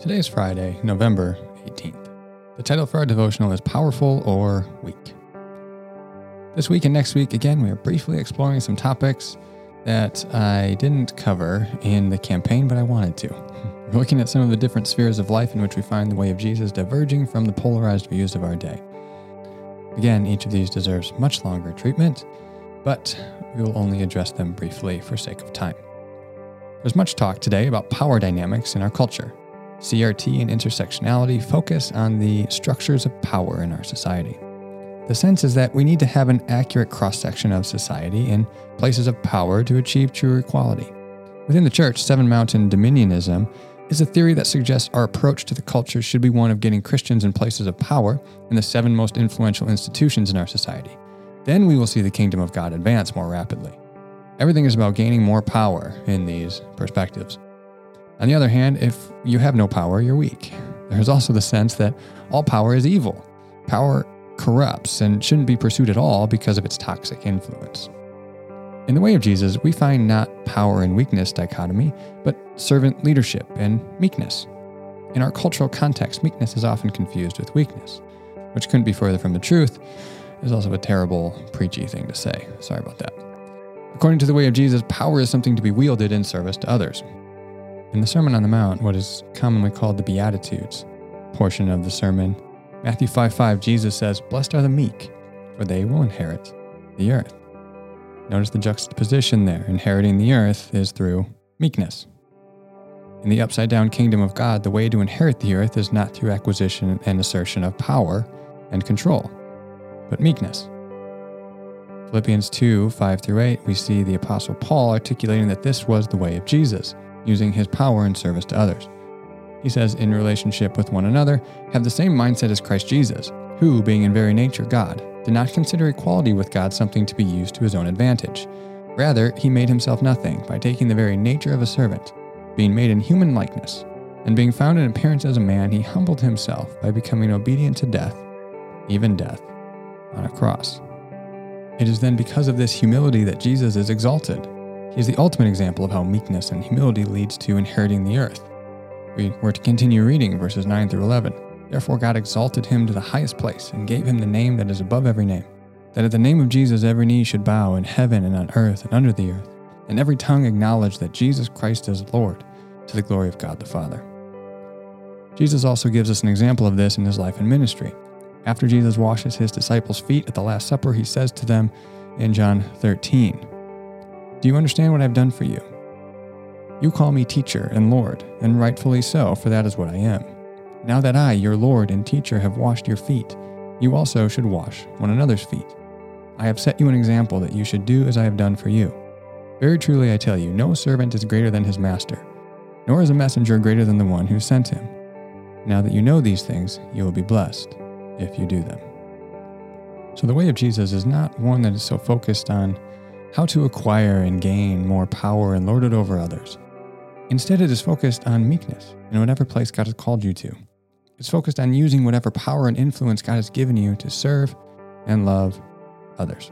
Today is Friday, November 18th. The title for our devotional is Powerful or Weak. This week and next week, again, we are briefly exploring some topics that I didn't cover in the campaign, but I wanted to. We're looking at some of the different spheres of life in which we find the way of Jesus diverging from the polarized views of our day. Again, each of these deserves much longer treatment, but we will only address them briefly for sake of time. There's much talk today about power dynamics in our culture. CRT and intersectionality focus on the structures of power in our society. The sense is that we need to have an accurate cross section of society and places of power to achieve true equality. Within the church, Seven Mountain Dominionism is a theory that suggests our approach to the culture should be one of getting Christians in places of power in the seven most influential institutions in our society. Then we will see the kingdom of God advance more rapidly. Everything is about gaining more power in these perspectives. On the other hand, if you have no power, you're weak. There's also the sense that all power is evil. Power corrupts and shouldn't be pursued at all because of its toxic influence. In the way of Jesus, we find not power and weakness dichotomy, but servant leadership and meekness. In our cultural context, meekness is often confused with weakness, which couldn't be further from the truth. Is also a terrible, preachy thing to say. Sorry about that. According to the way of Jesus, power is something to be wielded in service to others. In the Sermon on the Mount, what is commonly called the Beatitudes portion of the sermon, Matthew 5 5, Jesus says, Blessed are the meek, for they will inherit the earth. Notice the juxtaposition there. Inheriting the earth is through meekness. In the upside down kingdom of God, the way to inherit the earth is not through acquisition and assertion of power and control, but meekness. Philippians 2 5 through 8, we see the Apostle Paul articulating that this was the way of Jesus using his power in service to others. He says, in relationship with one another, have the same mindset as Christ Jesus, who, being in very nature God, did not consider equality with God something to be used to his own advantage. Rather, he made himself nothing by taking the very nature of a servant, being made in human likeness, and being found in appearance as a man, he humbled himself by becoming obedient to death, even death, on a cross. It is then because of this humility that Jesus is exalted. He is the ultimate example of how meekness and humility leads to inheriting the earth. We were to continue reading verses 9 through 11. Therefore, God exalted him to the highest place and gave him the name that is above every name, that at the name of Jesus every knee should bow in heaven and on earth and under the earth, and every tongue acknowledge that Jesus Christ is Lord, to the glory of God the Father. Jesus also gives us an example of this in his life and ministry. After Jesus washes his disciples' feet at the Last Supper, he says to them in John 13, do you understand what I've done for you? You call me teacher and Lord, and rightfully so, for that is what I am. Now that I, your Lord and teacher, have washed your feet, you also should wash one another's feet. I have set you an example that you should do as I have done for you. Very truly I tell you, no servant is greater than his master, nor is a messenger greater than the one who sent him. Now that you know these things, you will be blessed if you do them. So the way of Jesus is not one that is so focused on how to acquire and gain more power and lord it over others. Instead, it is focused on meekness in whatever place God has called you to. It's focused on using whatever power and influence God has given you to serve and love others.